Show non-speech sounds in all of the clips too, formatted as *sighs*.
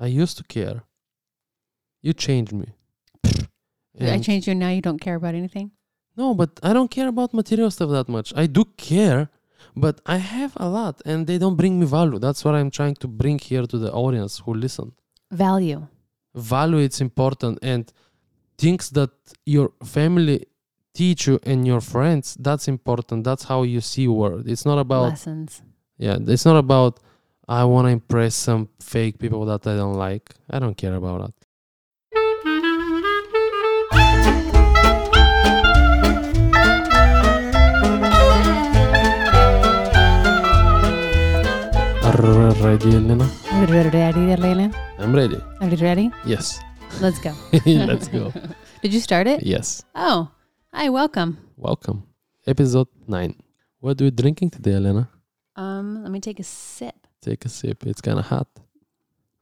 I used to care. You changed me. I changed you now you don't care about anything? No, but I don't care about material stuff that much. I do care, but I have a lot and they don't bring me value. That's what I'm trying to bring here to the audience who listen. Value. Value it's important and things that your family teach you and your friends, that's important. That's how you see world. It's not about Lessons. yeah, it's not about I want to impress some fake people that I don't like. I don't care about that. Are you ready, Elena? Ready, Leila? I'm ready. Are you ready? Yes. Let's go. *laughs* Let's go. *laughs* Did you start it? Yes. Oh, hi, welcome. Welcome. Episode 9. What are we drinking today, Elena? Um, let me take a sip. Take a sip. It's kind of hot.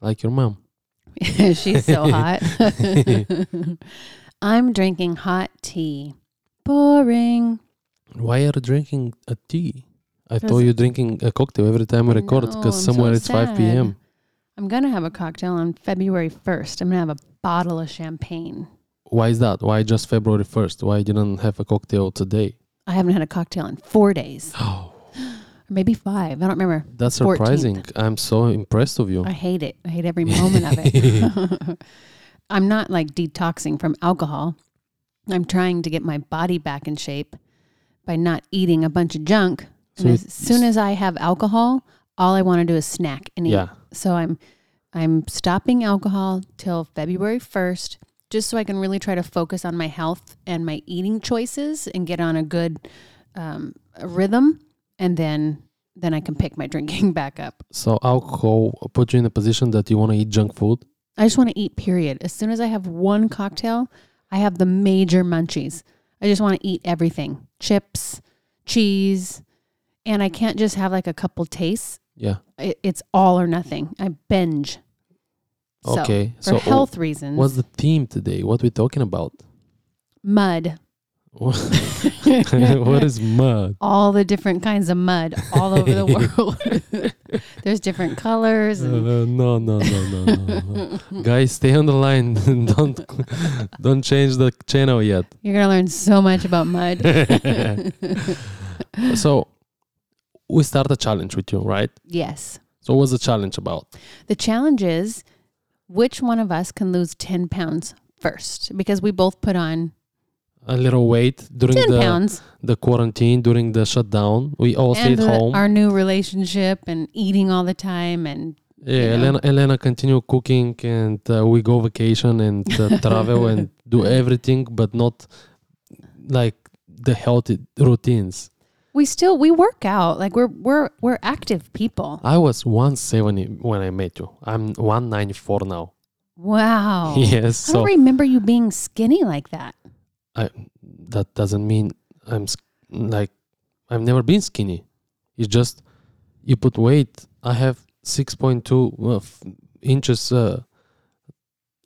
Like your mom. *laughs* She's so *laughs* hot. *laughs* I'm drinking hot tea. Boring. Why are you drinking a tea? I thought you're drinking a cocktail every time we I record because I'm so somewhere it's 5 p.m. I'm gonna have a cocktail on February 1st. I'm gonna have a bottle of champagne. Why is that? Why just February 1st? Why didn't have a cocktail today? I haven't had a cocktail in four days, *gasps* Oh, or maybe five. I don't remember. that's 14th. surprising. I'm so impressed of you. I hate it. I hate every moment of it. *laughs* *laughs* I'm not like detoxing from alcohol. I'm trying to get my body back in shape by not eating a bunch of junk. So and as soon as I have alcohol, all I want to do is snack and eat. yeah. So I'm I'm stopping alcohol till February 1st just so I can really try to focus on my health and my eating choices and get on a good um, rhythm and then then I can pick my drinking *laughs* back up. So alcohol put you in a position that you want to eat junk food. I just want to eat period. As soon as I have one cocktail, I have the major munchies. I just want to eat everything. Chips, cheese, and I can't just have like a couple tastes. Yeah. It, it's all or nothing. I binge. So, okay. for so health reasons. what's the theme today? What we talking about? mud. *laughs* what is mud? all the different kinds of mud all over the *laughs* world. *laughs* There's different colors. Uh, And no, no, no, no, no. Guys, stay on the line. don't don't change the channel yet. You're gonna learn so much about mud. so we start a challenge with you, right? yes. So what's the challenge about? The challenge is which one of us can lose 10 pounds first? Because we both put on A little weight during the pounds. the quarantine, during the shutdown. We all stayed the- home. our new relationship and eating all the time and yeah, you know. Elena, Elena continue cooking and uh, we go vacation and uh, *laughs* travel and do everything, but not like the healthy routines. we still we work out like we're we're we're active people I was 170 when I met you. I'm 194 now. wow *laughs* Yes, i so don't remember you being skinny like that that doesn't mean I'm like I've never been skinny. It's just you put weight. I have 6.2 uh, inches uh,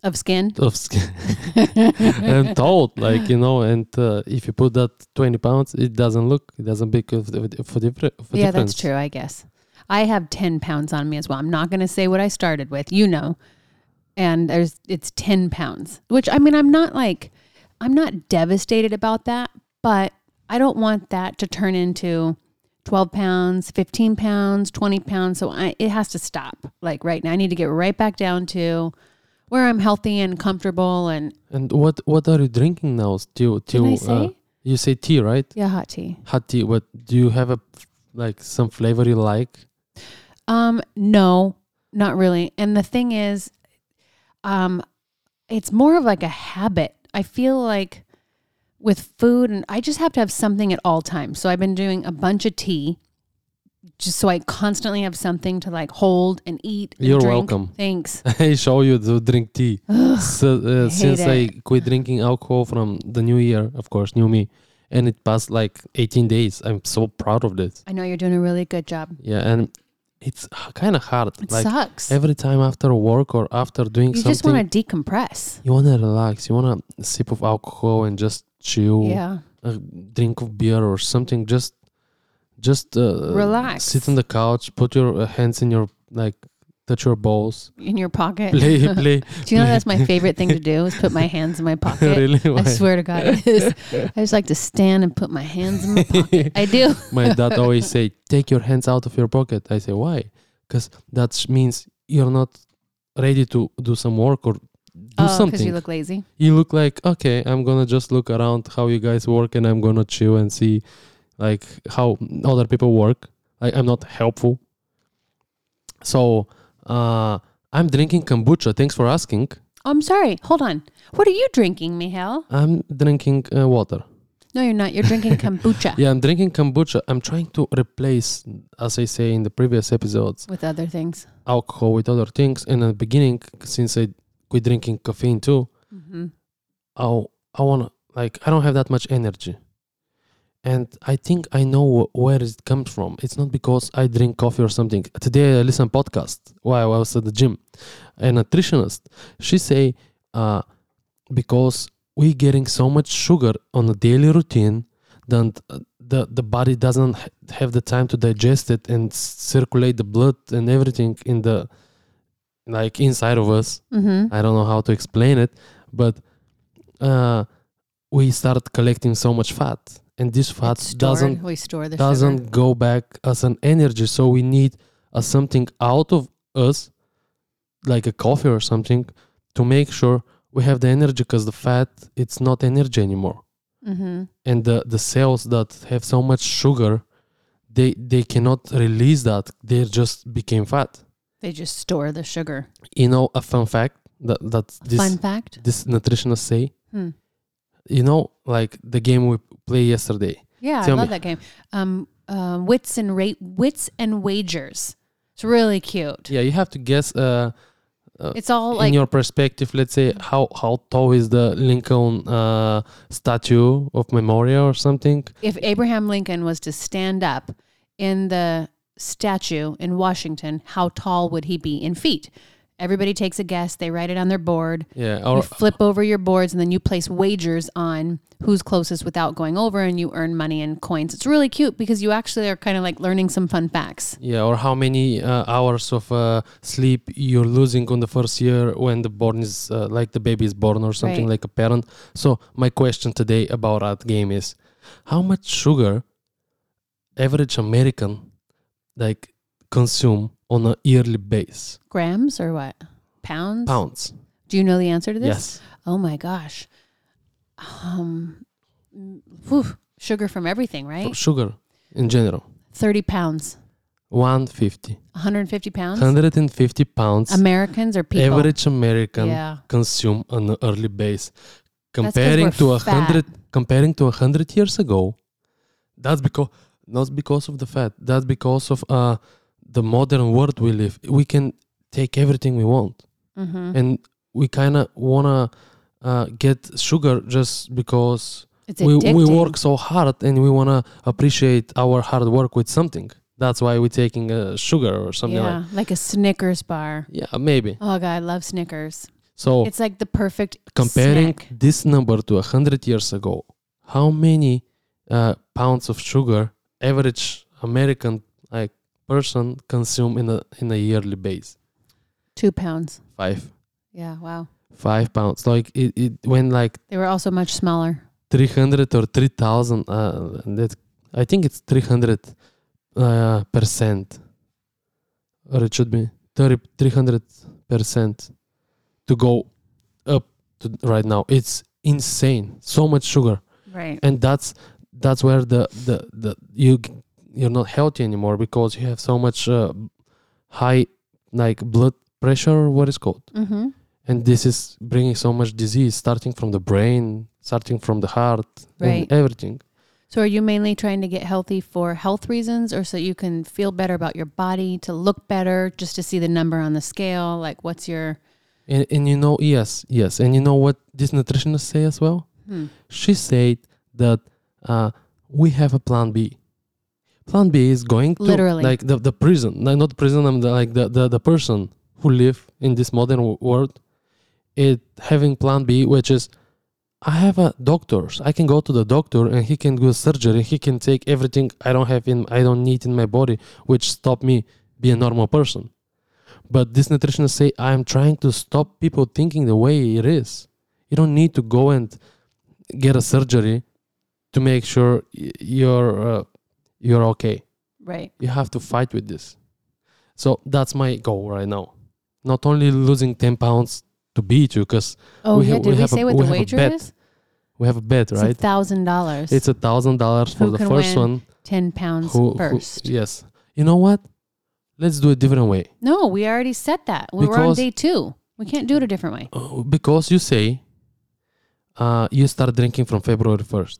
of skin of skin *laughs* and tall, like you know. And uh, if you put that 20 pounds, it doesn't look, it doesn't big of the- for different. Yeah difference. that's true i guess i have 10 pounds on me as well i'm not going to say what i started with you know and there's it's 10 pounds which i mean i'm not like i'm not devastated about that but i don't want that to turn into 12 pounds 15 pounds 20 pounds so I, it has to stop like right now i need to get right back down to where i'm healthy and comfortable and And what what are you drinking now? Still, till can i uh, say you say tea, right? yeah hot tea Hot tea. What do you have a like some flavor you like? Um, no, not really. And the thing is, um, it's more of like a habit. I feel like with food, and I just have to have something at all times. So I've been doing a bunch of tea, just so I constantly have something to like hold and eat. and You're drink. welcome. Thanks. *laughs* I show you to drink tea. so, uh, hate since I quit drinking alcohol from the new year, of course, new me, and it passed like 18 days. I'm so proud of this. I know you're doing a really good job. Yeah, and it's kind of hard. It like sucks. every time after work or after doing You something, you just want to decompress. you want to relax. You want a sip of alcohol and just chill. Yeah. A drink of beer or something. Just, just uh, Relax. Sit on the couch. Put your uh, hands in your like touch your balls, in your pocket. play, *laughs* play. Do you know that's my favorite thing to do? Is put my hands in my *laughs* pocket. really? I swear to God, it *laughs* is. I just like to stand and put my hands in my pocket. I do. My dad always say, "Take your hands out of your pocket." I say, "Why?" Because that sh- means you're not ready to do some work or do Oh, because something. you look lazy. you look like okay i'm gonna just look around how you guys work and i'm gonna chill and see like how other people work I, i'm not helpful so uh i'm drinking kombucha thanks for asking I'm sorry. Hold on. What are you drinking, Mihail? i'm drinking uh, water No, you're not. You're drinking *laughs* kombucha yeah i'm drinking kombucha i'm trying to replace as i say in the previous episodes with other things. alcohol with other things and in the beginning since i quit drinking caffeine too hmm I I want to like I don't have that much energy, and I think I know where it comes from. It's not because I drink coffee or something. Today I listen podcast while I was at the gym. A nutritionist she say uh, because we getting so much sugar on a daily routine that uh, the the body doesn't have the time to digest it and circulate the blood and everything in the like inside of us hmm I don't know how to explain it, but uh, we start collecting so much fat, and this fat doesn't We store the doesn't sugar. go back as an energy. So we need uh, something out of us, like a coffee or something, to make sure we have the energy. Because the fat, it's not energy anymore, hmm and the the cells that have so much sugar, they they cannot release that. They just became fat. They just store the sugar. You know, a fun fact that that this Fun fact. this nutritionist say Hmm. you know like the game we played yesterday Yeah, Tell I love me. that game. Um, uh, wits and rate, wits and wagers. It's really cute. yeah you have to guess uh, It's all in like your perspective let's say how how tall is the lincoln uh, statue of memorial or something if Abraham Lincoln was to stand up in the statue in Washington, how tall would he be in feet? Everybody takes a guess. They write it on their board. yeah you or flip over your boards and then you place wagers on who's closest without going over and you earn money and coins. It's really cute because you actually are kind of like learning some fun facts. yeah or how many uh, hours of uh, sleep you're losing on the first year when the born is uh, like the baby is born or something Right. like a parent so my question today about that game is how much sugar average american like consume on a yearly base Grams or what? Pounds? pounds Do you know the answer to this? yes Oh my gosh. Um, whew, sugar from everything, right? sugar in general 30 pounds. 150 150 pounds? 150 pounds Americans or people? average american Yeah. consume on an early base. comparing to a hundred comparing to a hundred years ago that's because not because of the fat that's because of uh the modern world we live we can take everything we want Mm-hmm. and we kind of wanna uh, get sugar just because we, we work so hard and we wanna appreciate our hard work with something that's why we're taking uh, sugar or something yeah, like like a Snickers bar. yeah maybe Oh god, I love Snickers. so It's like the perfect comparing snack. this number to a hundred years ago, how many uh, pounds of sugar average American like person consume in a in a yearly base? Two pounds. Five, Yeah, wow. five pounds. Like it, it went like They were also much smaller. three hundred or three thousand. Uh, that I think it's three hundred uh, percent, or it should be 30, 300 percent to go up to right now. It's insane. So much sugar. Right. and that's that's where the the, the you you're not healthy anymore because you have so much uh, high like blood pressure what is called Mm-hmm. and this is bringing so much disease starting from the brain starting from the heart Right. and everything So are you mainly trying to get healthy for health reasons or so you can feel better about your body, to look better, just to see the number on the scale? Like what's your and, and you know yes yes and you know what this nutritionist say as well hmm. she said that uh, we have a plan B. Plan B is going to Literally. like the, the prison, no, not prison. I'm the, like the, the the person who live in this modern world. It having plan B, which is I have a doctors. I can go to the doctor and he can do surgery. He can take everything I don't have in I don't need in my body, which stop me be a normal person. But this nutritionist say I'm trying to stop people thinking the way it is. You don't need to go and get a surgery to make sure y- you're uh, you're okay. Right. You have to fight with this. So that's my goal right now. Not only losing 10 pounds to beat you, because Oh We yeah. have- Did we we, have a- say what we the wager is? we have a bet, right? thousand dollars. It's a thousand dollars for the first one. ten pounds Who, who- first. yes. You know what? Let's do it different way. No, we already said that. We were on day two. We can't do it a different way. Uh, because you say uh, you start drinking from February 1st.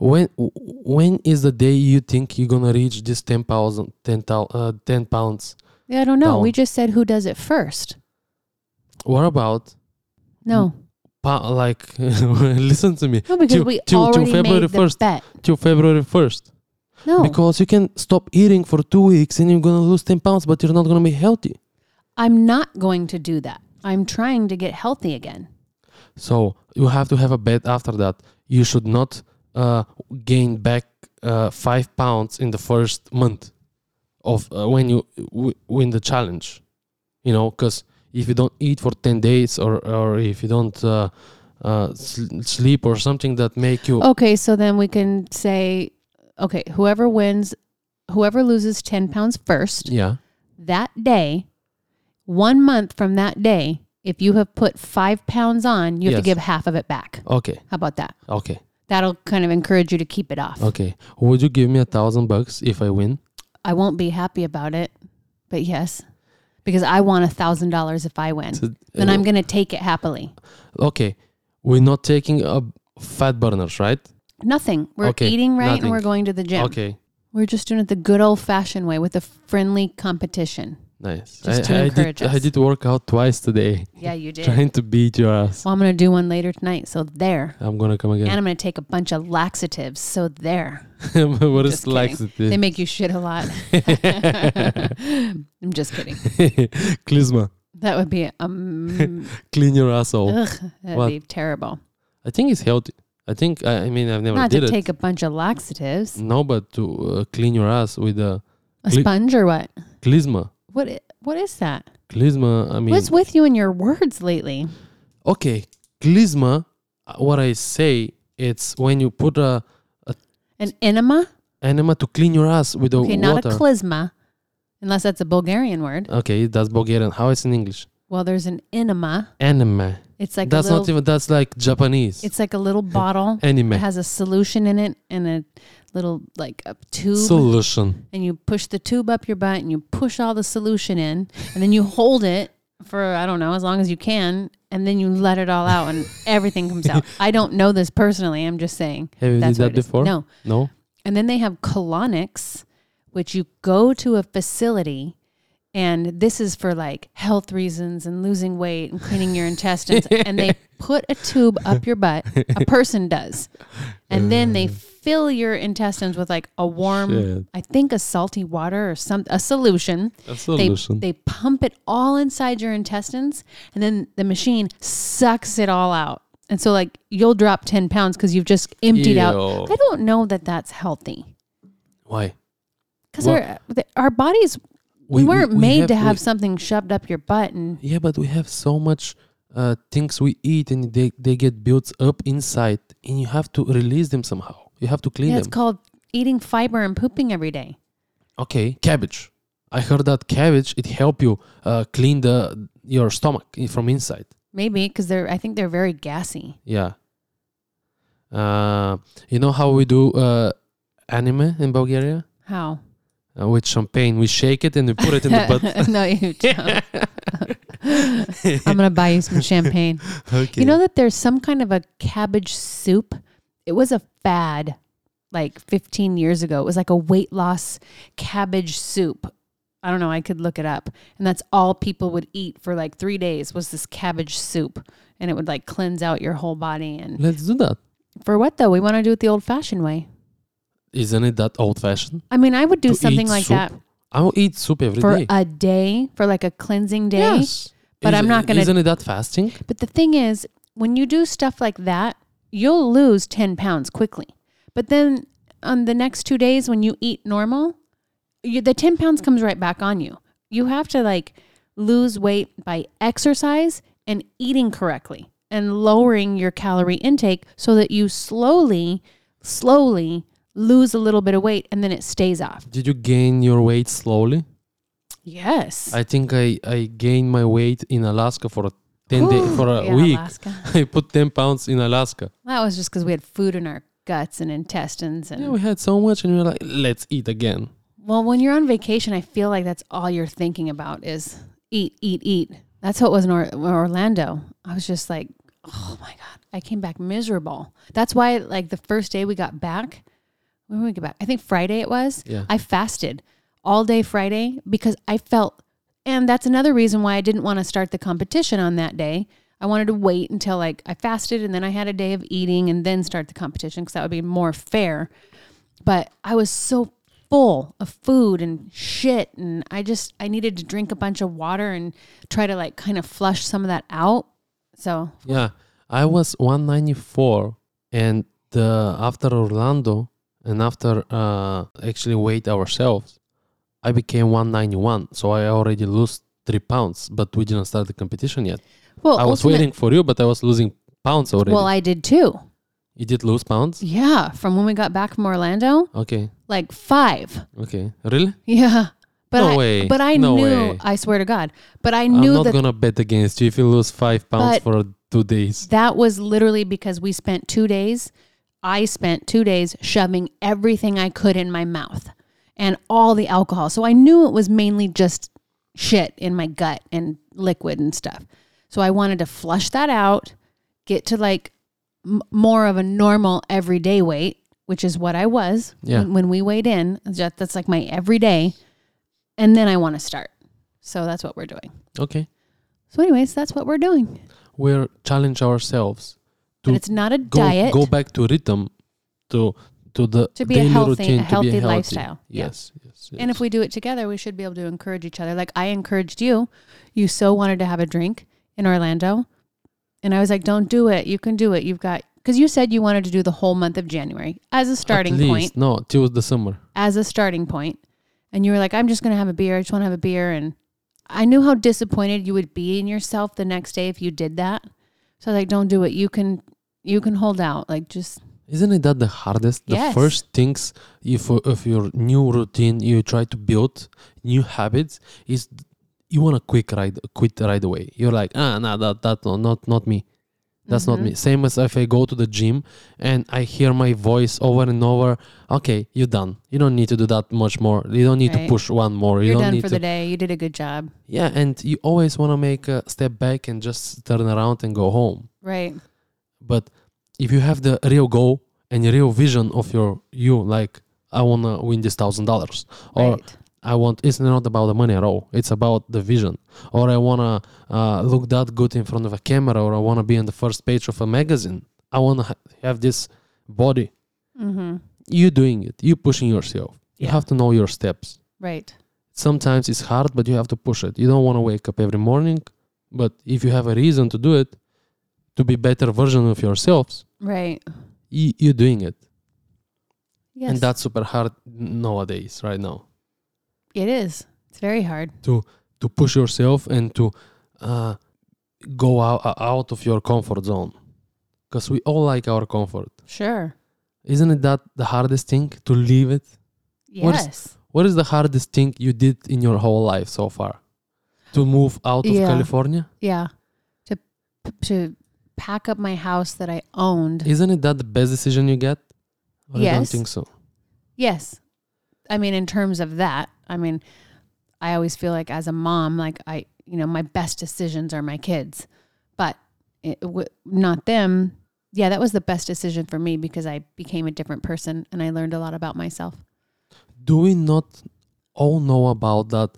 When when is the day you think you're gonna reach this 10 pounds 10, uh, 10 pounds? Yeah, I don't know. We just said who does it first. What about No, pa- like *laughs* listen to me no, because we already February made the 1st. bet. till February 1st No, because you can stop eating for 2 weeks and you're gonna lose 10 pounds but you're not gonna be healthy. I'm not going to do that. I'm trying to get healthy again. So you have to have a bet after that. You should not uh, gain back uh, five pounds in the first month of uh, when you w- win the challenge. You know, because if you don't eat for ten days or or if you don't uh, uh, sl- sleep or something that make you Okay, so then we can say, okay, whoever wins, whoever loses 10 pounds first, yeah that day, one month from that day, if you have put five pounds on, you have to give half of it back. okay How about that? okay That'll kind of encourage you to keep it off. okay. Would you give me a thousand bucks if I win? I won't be happy about it, but yes, because I want a thousand dollars if I win. So, then uh, I'm going to take it happily. okay. We're not taking uh, fat burners, right? Nothing. We're Okay, eating right nothing. and we're going to the gym. Okay. We're just doing it the good old fashioned way with a friendly competition. Nice. Just I, to I encourage did, I did work out twice today, Yeah, you did. trying to beat your ass. Well, I'm going to do one later tonight. So there. I'm gonna come again. And. I'm going to take a bunch of laxatives. So there. *laughs* what is kidding. laxative? They make you shit a lot. *laughs* I'm just kidding. *laughs* Klizma. That would be um, Clean your asshole. ugh, that'd What? be terrible. I think it's healthy. I think. I, I mean, I've never Not did to it. take a bunch of laxatives. no, but to uh, clean your ass with a A Cle- sponge or what? klizma. What? i- What is that? Klizma. I mean, What's with you and your words lately? okay. Klizma. uh, What I say, it's when you put a An enema? enema to clean your ass with the Okay, not water. a klizma, unless that's a Bulgarian word. okay, that's Bulgarian. How is it in English? Well, there's an enema. Enema. It's like that's a little. not even. That's like Japanese. it's like a little bottle. anime It has a solution in it and a little like a tube. solution. and you push the tube up your butt and you push all the solution in and then you hold it for I don't know as long as you can and then you let it all out and *laughs* everything comes out. I don't know this personally. I'm just saying. Have you did that is. before? No. No. And then they have colonics, which you go to a facility, and this is for like health reasons and losing weight and cleaning your intestines. *laughs* and they put a tube up your butt. A person does, and then they uh. fill your intestines with like a warm, Shit. I think a salty water or some a solution. A They solution. they pump it all inside your intestines, and then the machine sucks it all out. And so like you'll drop ten pounds because you've just emptied out I don't know that that's healthy Why? because our our bodies we, weren't made to have we- something shoved up your butt and yeah, but we have so much uh, things we eat, and they they get built up inside, and you have to release them somehow. You have to clean yeah, it's them. called eating fiber and pooping every day. okay, cabbage. I heard that cabbage it help you uh, clean the your stomach from inside. Maybe because they're I think they're very gassy. Yeah. Uh, you know how we do uh, anime in Bulgaria How? Uh, with champagne? We shake it and we put it in the *laughs* butt. no, you *laughs* don't. I'm gonna buy you some champagne. *laughs* okay. You know that there's some kind of a cabbage soup. It was a fad like 15 years ago. It was like a weight loss cabbage soup. I don't know. I could look it up. And that's all people would eat for like three days was this cabbage soup. And it would like cleanse out your whole body. And Let's do that. for what though? We want to do it the old fashioned way. Isn't it that old fashioned? I mean, I would do To something like soup that I will eat soup every day. for a day, for like a cleansing day. Yes. But I'm not gonna- Isn't it that fasting? But the thing is, when you do stuff like that, you'll lose 10 pounds quickly. But then on the next two days, when you eat normal, you, the 10 pounds comes right back on you. You have to like lose weight by exercise and eating correctly and lowering your calorie intake so that you slowly, slowly lose a little bit of weight and then it stays off. Did you gain your weight slowly? Yes. I think I, I gained my weight in Alaska for a 10 day, for a Yeah, week. Alaska. *laughs* I put 10 pounds in Alaska. That was just because we had food in our guts and intestines. And Yeah, we had so much and we were like, let's eat again. well, when you're on vacation, I feel like that's all you're thinking about is eat, eat, eat. That's how it was in or- Orlando. I was just like, oh my God, I came back miserable. That's why, like, the first day we got back, when we get back? I think Friday it was. Yeah. I fasted all day Friday because I felt, and that's another reason why I didn't want to start the competition on that day. I wanted to wait until like I fasted and then I had a day of eating and then start the competition because that would be more fair. But I was so full of food and shit and I just I needed to drink a bunch of water and try to like kind of flush some of that out. So, Yeah, I was 194, and uh, after Orlando and after uh, actually weighed ourselves, I became 191. So I already lost three pounds, but we didn't start the competition yet. well, I was ultimate- waiting for you, but I was losing pounds already. Well, I did too. you did lose pounds? Yeah, from when we got back from Orlando, Okay, like 5. okay, really? Yeah. But No I, way. But I No knew, way. I swear to God, but I knew that I'm knew not that gonna bet against you if you lose five pounds But- for two days. that was literally because we spent two days. I spent two days shoving everything I could in my mouth and all the alcohol. So I knew it was mainly just shit in my gut and liquid and stuff. So I wanted to flush that out, get to like m- more of a normal everyday weight, which is what I was Yeah. when, when we weighed in. That's like my everyday. And then I want to start. So that's what we're doing. Okay, So, anyways, that's what we're doing. we're challenge ourselves But it's not a go diet. go back to rhythm, to to the To be a daily healthy- routine, a to healthy be healthy. lifestyle. Yeah. Yes, yes, yes. And if we do it together, we should be able to encourage each other. Like I encouraged you. You so wanted to have a drink in Orlando. And I was like, don't do it. You can do it. You've got, because you said you wanted to do the whole month of January as a starting least, point. no, till the summer. As a starting. And you were like, I'm just going to have a beer. I just want to have a beer. And I knew how disappointed you would be in yourself the next day if you did that. So like, don't do it. You can, you can hold out. Like just, Isn't it that the hardest? The Yes. first things if of your new routine you try to build new habits is you want to quick right quit right away. You're like ah no that that no, not not me. That's not Mhm. me. Same as if I go to the gym and I hear my voice over and over. Okay, you're done. You don't need to do that much more. You don't need Right. to push one more. You you're don't done for to the day. You did a good job. yeah, and you always want to make a step back and just turn around and go home. Right. But if you have the real goal and real vision of your you, like I wanna win this thousand dollars, or right. I want, it's not about the money at all. It's about the vision, or I wanna uh, look that good in front of a camera, or I wanna be on the first page of a magazine. I wanna ha- have this body. Mm-hmm. You doing it. You pushing yourself. You have to know your steps. Right. Sometimes it's hard, but you have to push it. You don't want to wake up every morning, but if you have a reason to do it, to be better version of yourselves, Right. you, you're doing it. Yes. and that's super hard nowadays right now it is. It's very hard. to to push yourself and to uh, go out, out of your comfort zone because we all like our comfort Sure. isn't it that the hardest thing to leave it What is- Yes. what is the hardest thing you did in your whole life so far to move out of Yeah. california Yeah. To to pack up my house that I owned. isn't it that the best decision you get Or i don't think so yes. I mean, in terms of that, I mean, I always feel like as a mom, like I, you know, my best decisions are my kids, but it, w- not them. Yeah, that was the best decision for me because I became a different person and I learned a lot about myself. do we not all know about that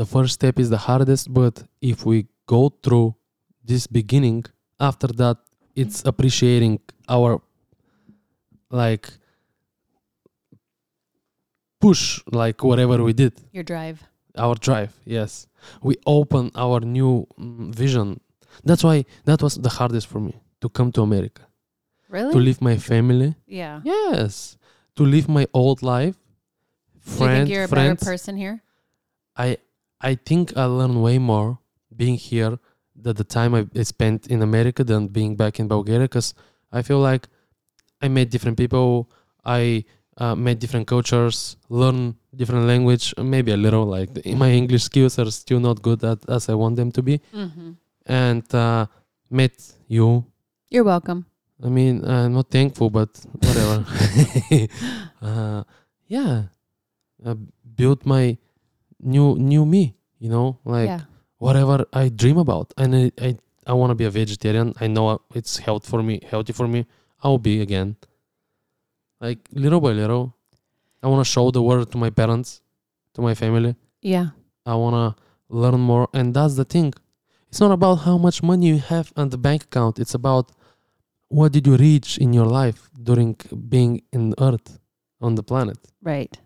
the first step is the hardest but if we go through this beginning after that it's appreciating our like push like whatever we did Your drive. our drive yes we open our new mm, vision that's why that was the hardest for me to come to america Really? to leave my family yeah. yes to live my old life Do you friend think you're a friends better person here? I I think I learned way more being here than the time I I spent in America than being back in Bulgaria because I feel like I met different people. I uh, met different cultures, learn different language, maybe a little. Like my English skills are still not good at, as I want them to be, Mm-hmm. and uh, met you. You're welcome. I mean, I'm not thankful, but whatever. *laughs* *laughs* uh, yeah, uh, built my new new me. You know, like yeah. whatever I dream about, and I I, I want to be a vegetarian. I know it's health for me, healthy for me. I'll be again. Like little by little, I want to show the world to my parents, to my family. Yeah. I want to learn more, and that's the thing. It's not about how much money you have on the bank account. It's about what did you reach in your life during being in Earth, on the planet, Right.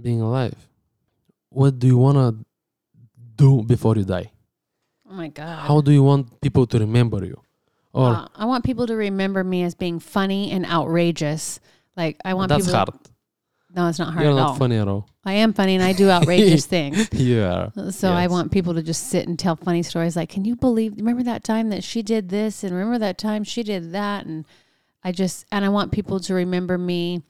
being alive. What do you want to do before you die? Oh my God. How do you want people to remember you? Or Uh, I want people to remember me as being funny and outrageous. Like I want that's people. hard. No, it's not hard You're at not all. funny at all. I am funny and I do *laughs* outrageous things. *laughs* You are. So I want people to just sit and tell funny stories. Like, can you believe? Remember that time that she did this, and remember that time she did that, and I just and I want people to remember me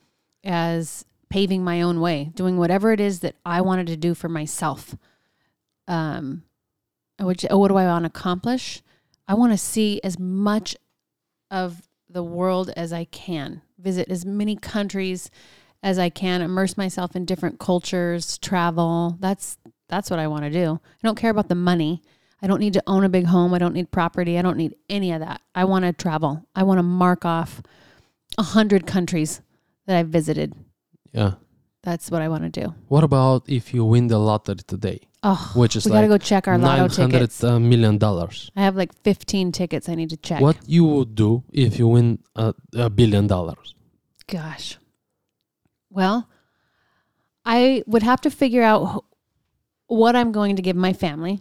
as paving my own way, doing whatever it is that I wanted to do for myself. Um, which oh, what do I want to accomplish? I want to see as much of the world as I can, visit as many countries as I can, immerse myself in different cultures, travel. That's that's what I want to do. I don't care about the money. I don't need to own a big home. I don't need property. I don't need any of that. I want to travel. I want to mark off a hundred countries that I've visited. Yeah. That's what I want to do. What about if you win the lottery today, Oh, which is we got to go check our lotto nine hundred tickets. uh, million dollars? I have like 15 tickets I need to check. What you would do if you win a, a billion dollars? Gosh. Well, I would have to figure out what I'm going to give my family.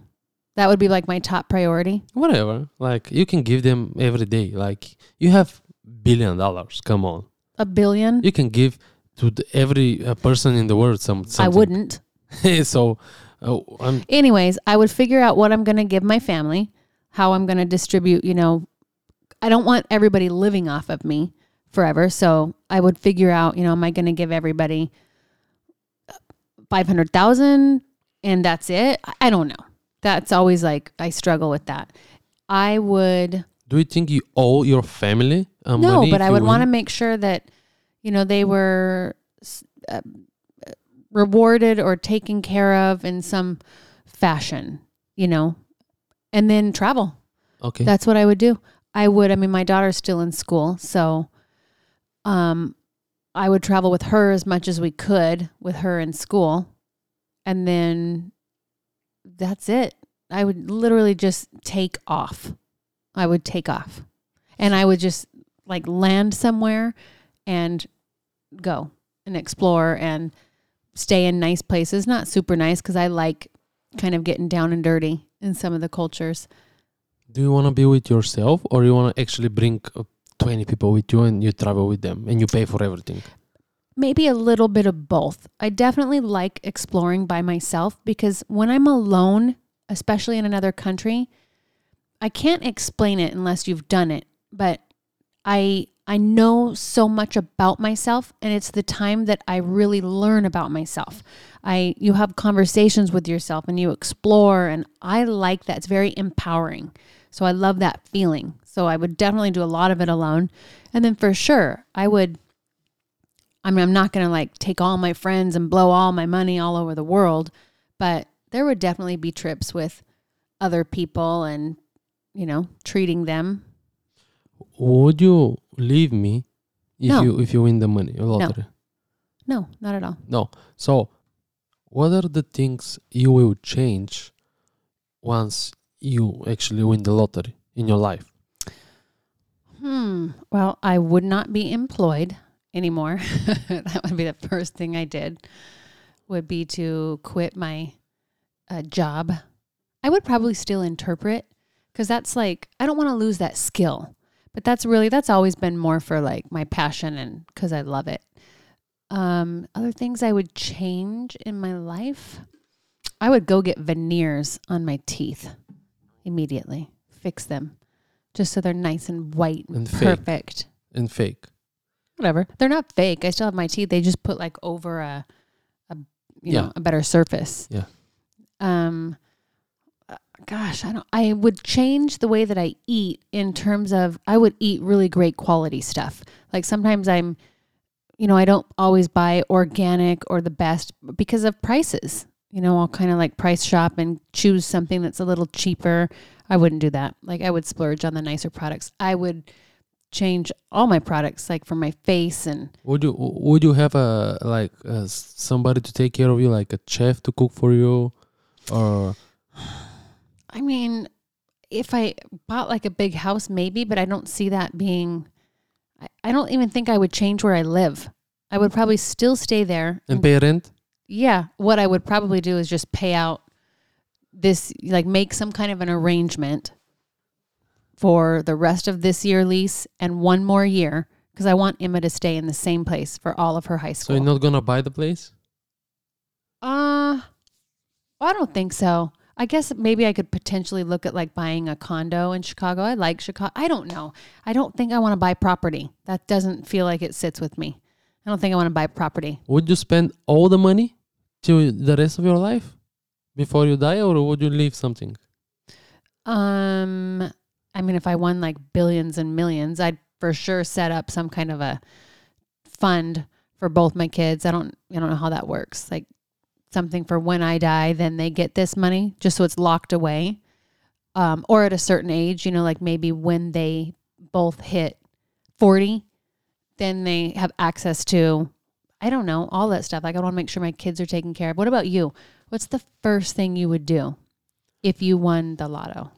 That would be like my top priority. Whatever. Like you can give them every day. Like you have billion dollars. Come on, A billion? you can give to every uh, person in the world some. I wouldn't. *laughs* so, uh, I'm Anyways, I would figure out what I'm going to give my family, how I'm going to distribute, you know, I don't want everybody living off of me forever. So I would figure out, you know, am I going to give everybody 500,000 and that's it? I- don't know. That's always like, I struggle with that. I would, Do you think you owe your family uh, no, but I would want to make sure that, you know, they were uh, uh, rewarded or taken care of in some fashion, you know, and then travel. Okay. That's what I would do. I would, I mean, my daughter's still in school, so um, I would travel with her as much as we could with her in school. And then that's it. I would literally just take off. I would take off. And I would just like land somewhere and go and explore and stay in nice places. Not super nice because I like kind of getting down and dirty in some of the cultures. Do you want to be with yourself, or you want to actually bring uh, twenty people with you and you travel with them and you pay for everything? maybe a little bit of both. I definitely like exploring by myself because when I'm alone, especially in another country, I can't explain it unless you've done it. But I I know so much about myself and it's the time that I really learn about myself. I you have conversations with yourself and you explore and I like that. It's very empowering. So I love that feeling. So I would definitely do a lot of it alone. And then for sure, I would I mean, I'm not going to like take all my friends and blow all my money all over the world, but there would definitely be trips with other people and, you know, treating them. Would you leave me if No. you if you win the money lottery? No, not at all. No. So, what are the things you will change once you actually win the lottery in your life? Hmm. Well, I would not be employed anymore. *laughs* that would be the first thing I did. Would be to quit my uh, job. I would probably still interpret because that's like I don't want to lose that skill. But that's really that's always been more for like my passion and because I love it. Um, other things I would change in my life. I would go get veneers on my teeth immediately. Fix them. Just so they're nice and white and, And fake. perfect. And fake. Whatever. They're not fake. I still have my teeth. They just put like over a a you Yeah. know, a better surface. Yeah. Um gosh, I don't I would change the way that I eat in terms of I would eat really great quality stuff. Like sometimes I'm you know, I don't always buy organic or the best because of prices. You know, I'll kind of like price shop and choose something that's a little cheaper. I wouldn't do that. Like I would splurge on the nicer products. I would change all my products like for my face and Would you would you have a like somebody to take care of you, like a chef to cook for you, or I mean, if I bought like a big house, maybe, but I don't see that being. I, I don't even think I would change where I live. I would probably still stay there. and pay rent? yeah, what I would probably do is just pay out this, like make some kind of an arrangement for the rest of this year lease and one more year because I want Emma to stay in the same place for all of her high school. So you're not gonna buy the place? Uh, I don't think so. I guess maybe I could potentially look at like buying a condo in Chicago. I like Chicago. I don't know. I don't think I want to buy property. That doesn't feel like it sits with me. I don't think I want to buy property. Would you spend all the money till the rest of your life before you die, or would you leave something? Um, I mean, if I won like billions and millions, I'd for sure set up some kind of a fund for both my kids. I don't, I don't know how that works. Like something for when I die, then they get this money just so it's locked away. Um, or at a certain age, you know, like maybe when they both hit 40, then they have access to, I don't know, all that stuff. Like I want to make sure my kids are taken care of. What about you? What's the first thing you would do if you won the lotto?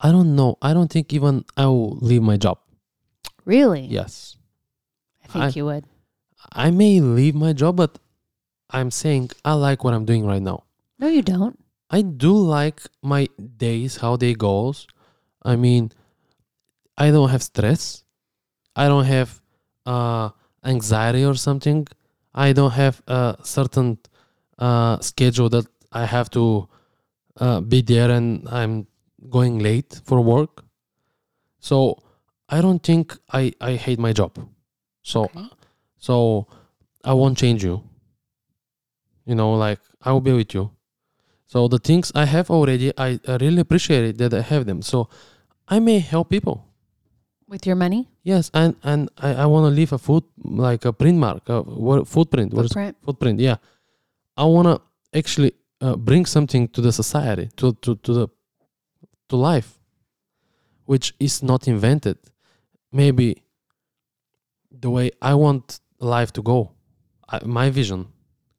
I don't know. I don't think even I will leave my job. Really? Yes. I think I- you would. I may leave my job, but I'm saying I like what I'm doing right now. No, you don't. I do like my days, how they goes. I mean, I don't have stress. I don't have uh, anxiety or something. I don't have a certain uh, schedule that I have to uh, be there and I'm going late for work. So I don't think I, I hate my job. So Okay. so I won't change you. You know, like I will be with you. So the things I have already, I, I really appreciate it that I have them. So I may help people. With your money? Yes, and and I, I want to leave a foot like a print mark, a what footprint. Footprint? footprint? Yeah, I want to actually uh, bring something to the society, to to to the to life, which is not invented. Maybe the way I want life to go, I, my vision,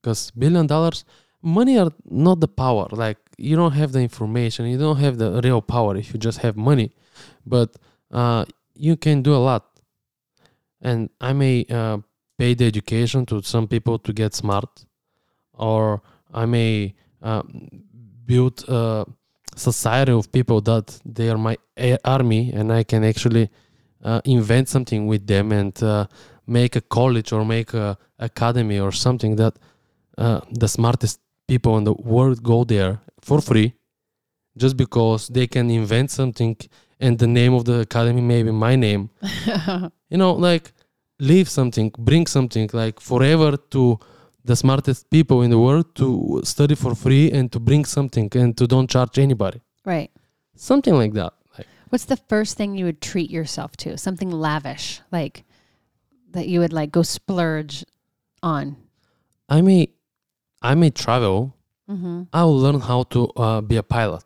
because billion dollars, money are not the power. Like you don't have the information, you don't have the real power if you just have money, but uh, you can do a lot. And I may uh, pay the education to some people to get smart, or I may uh, build a society of people that they are my a- army, and I can actually uh, invent something with them and uh, make a college or make a academy or something that uh, the smartest people in the world go there for free, just because they can invent something and the name of the academy may be my name *laughs* you know like leave something bring something like forever to the smartest people in the world to study for free and to bring something and to don't charge anybody right. something like that like What's the first thing you would treat yourself to? Something lavish, like that you would like go splurge on. i may i may travel Mm-hmm. i will learn how to uh, be a pilot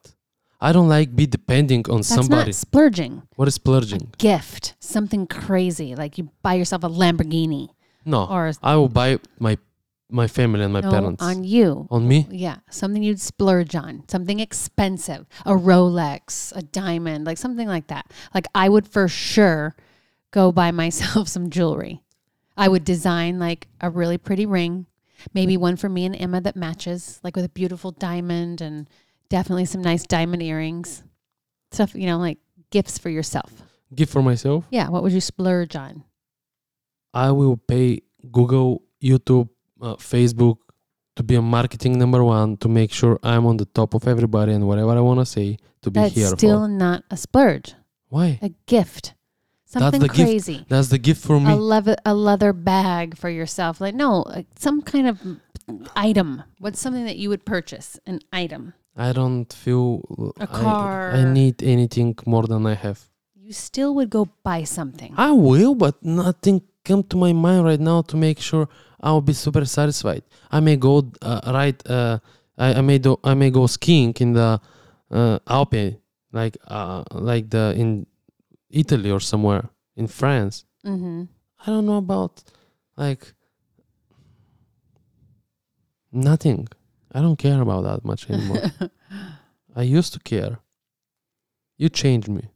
i don't like be depending on That's somebody not splurging. what is splurging Gift, something crazy, like you buy yourself a Lamborghini no or i will buy my my family and my no, parents on you. on me Yeah, something you'd splurge on, something expensive, a Rolex, a diamond, like something like that. Like I would for sure go buy myself *laughs* some jewelry. I would design like a really pretty ring, maybe one for me and Emma that matches, like with a beautiful diamond and definitely some nice diamond earrings. Stuff, you know, like gifts for yourself. gift for myself Yeah, what would you splurge on? I will pay Google, YouTube, uh, Facebook, to be a marketing number one, to make sure I'm on the top of everybody and whatever I want to say to be That's here still for. not a splurge, Why? a gift. Something the gift crazy. That's the gift for me. A leather, a leather bag for yourself. Like, no, like some kind of item. What's something that you would purchase? An item. I don't feel a car. I, need anything more than I have. You still would go buy something. I will, but nothing come to my mind right now to make sure I'll be super satisfied. I may go uh, right. Uh, I, I may do. I may go skiing in the uh, Alpe, like uh, like the in Italy or somewhere in France. Mm-hmm. I don't know about like nothing. I don't care about that much anymore. *laughs* I used to care. You changed me.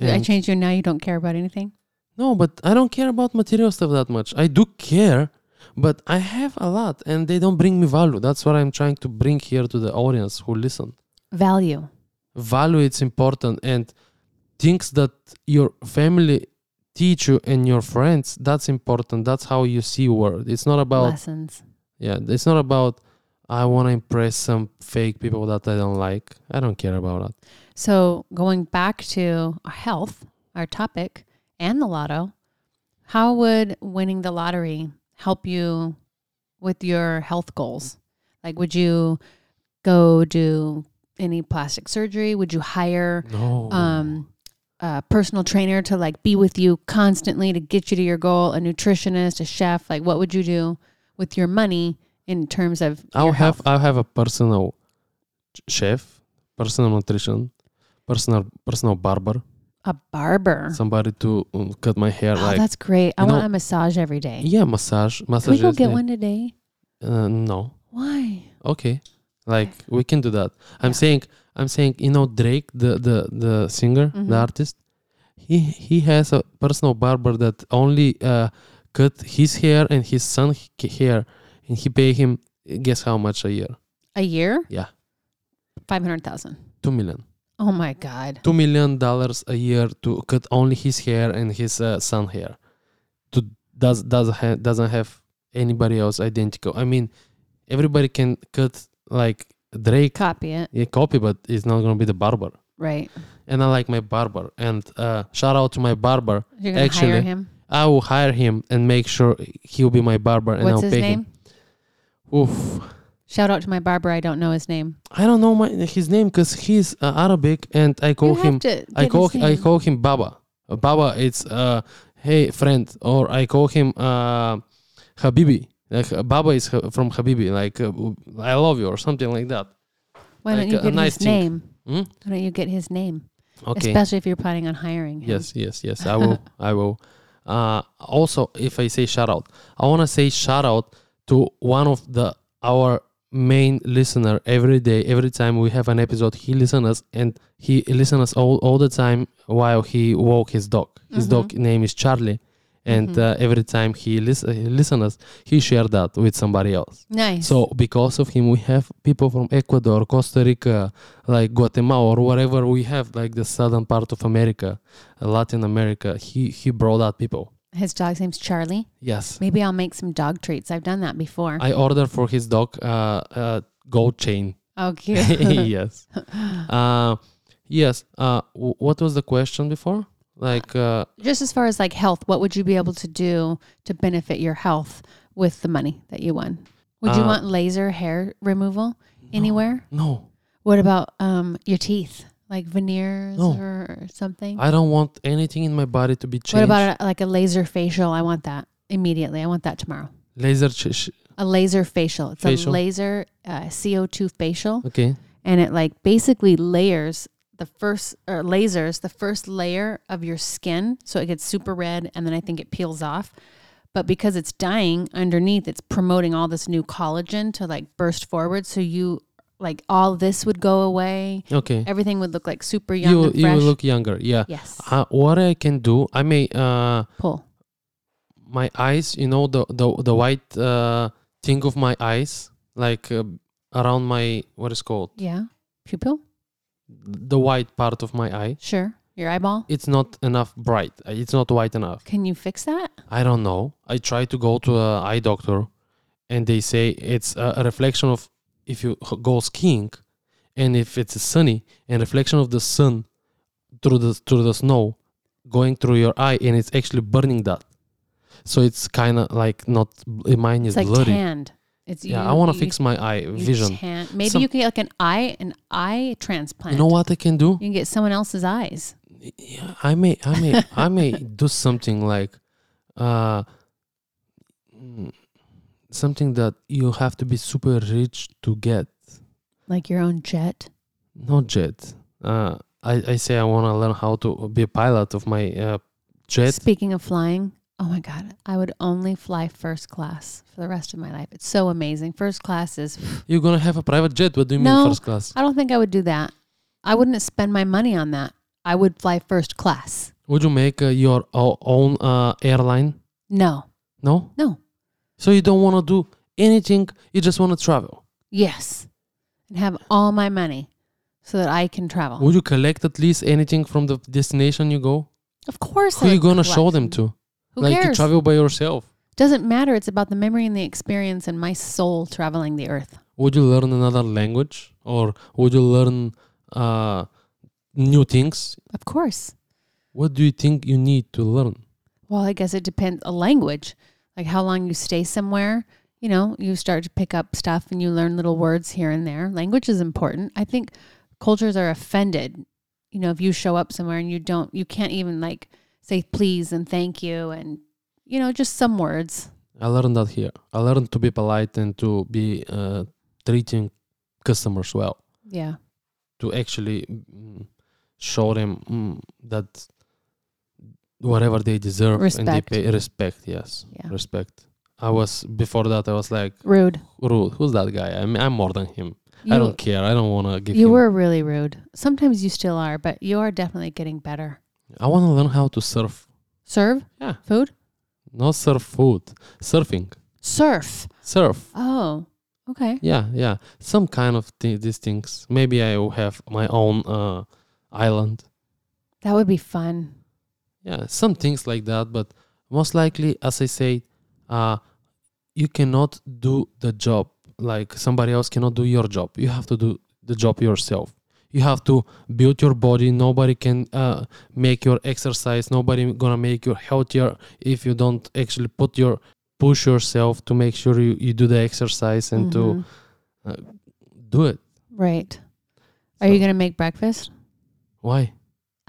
I changed you. Now you don't care about anything. no, but I don't care about material stuff that much. I do care, but I have a lot and they don't bring me value. That's what I'm trying to bring here to the audience who listen. Value. Value it's important and things that your family teach you and your friends, that's important. That's how you see world. It's not about Lessons. yeah, it's not about I want to impress some fake people that I don't like. I don't care about that. So going back to our health, our topic, and the lotto, how would winning the lottery help you with your health goals? Like, would you go do any plastic surgery? Would you hire No. um, a personal trainer to like be with you constantly to get you to your goal? A nutritionist, a chef? Like, what would you do with your money in terms of I'll have health? I'll have a personal chef, personal nutrition, personal personal barber, a barber? somebody to um, cut my hair. oh, like that's great. I want know- a massage every day. yeah, massage, Can massage. we go get one today? Uh, no, Why? okay, like we can do that. I'm saying I'm saying you know Drake, the the the singer, Mhm. the artist. He he has a personal barber that only uh, cut his hair and his son hair, and he pay him. Guess how much a year? A year? Yeah, Five hundred thousand. two million. Oh my god. two million dollars a year to cut only his hair and his uh, son hair. To does does ha- doesn't have anybody else identical. I mean, everybody can cut like Drake Copy it. a copy, but it's not gonna be the barber. Right. And I like my barber. And uh, shout out to my barber. You're gonna Actually, hire him. I will hire him and make sure he'll be my barber, and What's I'll his pay name? him. Oof. Shout out to my barber. I don't know his name. I don't know my his name because he's uh, Arabic, and I call him I call I call him Baba. Baba, it's uh, hey friend, or I call him uh, Habibi. Like uh, Baba is from Habibi, like uh, I love you or something like that. Why don't like you a get nice his name? Hmm? Why don't you get his name? Okay. Especially if you're planning on hiring him. Yes, yes, yes. I will. *laughs* I will. Uh, also, if I say shout out, I want to say shout out to one of the our main listener every day. Every time we have an episode, he listens and he listens all, all the time while he walk his dog. His Mhm. dog name is Charlie, and Mhm. uh, every time he listen he listen us, he share that with somebody else. Nice. So because of him, we have people from Ecuador, Costa Rica, like Guatemala or whatever we have, like the southern part of America, uh, Latin America. He he brought out people. his dog's name's Charlie. Yes, Maybe I'll make some dog treats. I've done that before. I ordered for his dog uh, uh gold chain. *laughs* okay yes, *laughs* uh, yes. Uh, w- what was the question before? Like uh, Just as far as like health, what would you be able to do to benefit your health with the money that you won? Would you Uh, want laser hair removal anywhere? no, What about um your teeth, like veneers No. or something? I don't want anything in my body to be changed. what about a, like a laser facial? I want that immediately. I want that tomorrow. laser? Ch- A laser facial. It's Facial? a laser uh, CO2 facial, okay. and it like basically layers the first or lasers the first layer of your skin, so it gets super red, and then I think it peels off. But because it's dying underneath, it's promoting all this new collagen to like burst forward. So you like all this would go away. Okay. Everything would look like super young You you look younger. Yeah. yes. Uh, what I can do, I may uh Pull. my eyes, you know the the the white uh thing of my eyes, like uh, around my what is called Yeah. Pupil. The white part of my eye. Sure. Your eyeball. It's not enough bright. Uh, It's not white enough. Can you fix that? I don't know. I try to go to a eye doctor, and they say it's a, a reflection of if you go skiing, and if it's sunny, and reflection of the sun through the through the snow going through your eye, and it's actually burning that. So it's kind of like not mine is It's like blurry. tanned. It's Yeah, you- I want to fix my eye vision. Maybe Some- you can get like an eye an eye transplant. You know what I can do? You can get someone else's eyes. yeah, I may, I may, I may do something like, uh, something that you have to be super rich to get. Like your own jet. Not jet. Uh, I, I say I want to learn how to be a pilot of my uh, jet. Speaking of flying, oh my God, I would only fly first class for the rest of my life. It's so amazing. First class is, *sighs* You're gonna have a private jet. What do you No. mean first class? I don't think I would do that. I wouldn't spend my money on that. I would fly first class. Would you make uh, your own uh, airline? No. No. No. So you don't want to do anything. You just want to travel. Yes. And have all my money so that I can travel. Would you collect at least anything from the destination you go? of course. Who I you would gonna show them to? Who like cares? travel by yourself. Doesn't matter. It's about the memory and the experience and my soul traveling the earth. Would you learn another language or would you learn uh, new things? Of course. What do you think you need to learn? Well, I guess it depends. A language, like how long you stay somewhere, you know, you start to pick up stuff and you learn little words here and there. Language is important. I think cultures are offended, you know, if you show up somewhere and you don't, you can't even like say please and thank you and, you know, just some words. I learned that here. I learned to be polite and to be uh, treating customers well. Yeah. To actually mm, show them mm, that whatever they deserve and Respect. they pay respect. Yes, Yeah. respect. I was before that. I was like Rude. rude. Who's that guy? I mean, I'm more than him. You, I don't care. I don't want to give. you were really rude. Sometimes you still are, but you are definitely getting better. I want to learn how to surf. Serve? Yeah. Food? Not surf food. Surfing. Surf. Surf. Oh, okay. Yeah, yeah. Some kind of th- these things. Maybe I will have my own uh, island. That would be fun. Yeah, some things like that. But most likely, as I say, uh, you cannot do the job like somebody else cannot do your job. You have to do the job yourself. You have to build your body. Nobody can uh, make your exercise. Nobody gonna make you healthier if you don't actually put your push yourself to make sure you, you do the exercise and to Mhm. do it. Right. Are you going to make breakfast? Why? *laughs*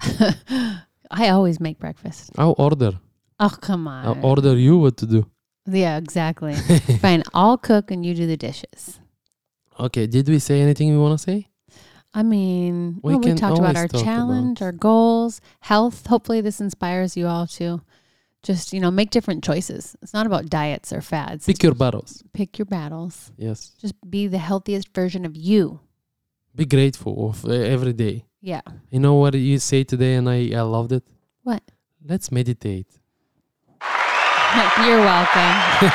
I always make breakfast. I'll order. Oh, come on. I'll order you what to do. Yeah, exactly. *laughs* Fine. I'll cook and you do the dishes. Okay, did we say anything we want to say? I mean, We well, we talked about our talk challenge, about- our goals, health. Hopefully, this inspires you all to just, you know, make different choices. It's not about diets or fads. Pick your battles. Pick your battles. Yes. Just be the healthiest version of you. Be grateful of uh, every day. Yeah. You know what you say today, and I, I loved it? What? Let's meditate. *laughs* You're welcome. *laughs*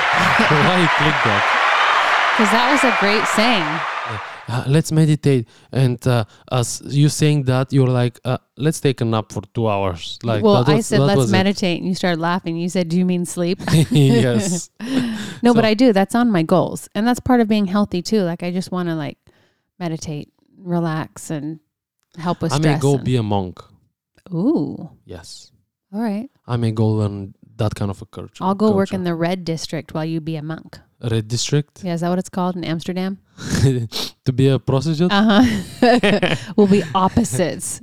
Why you click that? *laughs* Because that was a great saying. Uh, let's meditate. And uh, as you saying that, you're like, uh, let's take a nap for two hours. Like well, that I said let's was it. meditate, and you started laughing. You said, "Do you mean sleep?" *laughs* yes. *laughs* no, but I do. That's on my goals, and that's part of being healthy too. Like I just want to like meditate, relax, and help with I may go be a monk. Ooh, Yes. all right. I may go learn that kind of a culture. I'll go work in the red district while you be a monk. Red district Yeah, is that what it's called in Amsterdam? *laughs* to be a prostitute. Uh huh. *laughs* we'll be opposites.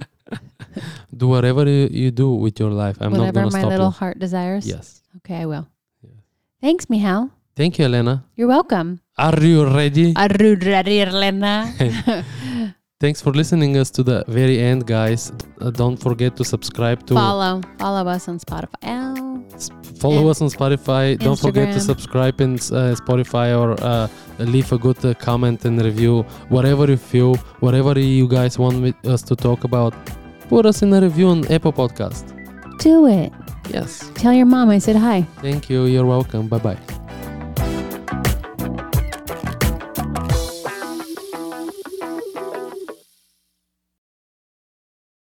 *laughs* do whatever you, you do with your life. I'm not gonna stop my little you. heart desires. Yes. Okay, I will. Yeah. Thanks, Mihal. Thank you, Elena. You're welcome. Are you ready? Are you ready? Elena. Thanks for listening us to the very end, guys. Uh, don't forget to subscribe to follow follow us on Spotify. Ow. follow us on Spotify. Don't forget to subscribe in uh, Spotify or uh, leave a good uh, comment and review. Whatever you feel, whatever you guys want us to talk about, put us in a review on Apple Podcast. Do it. Yes. Tell your mom I said hi. Thank you. You're welcome. Bye bye.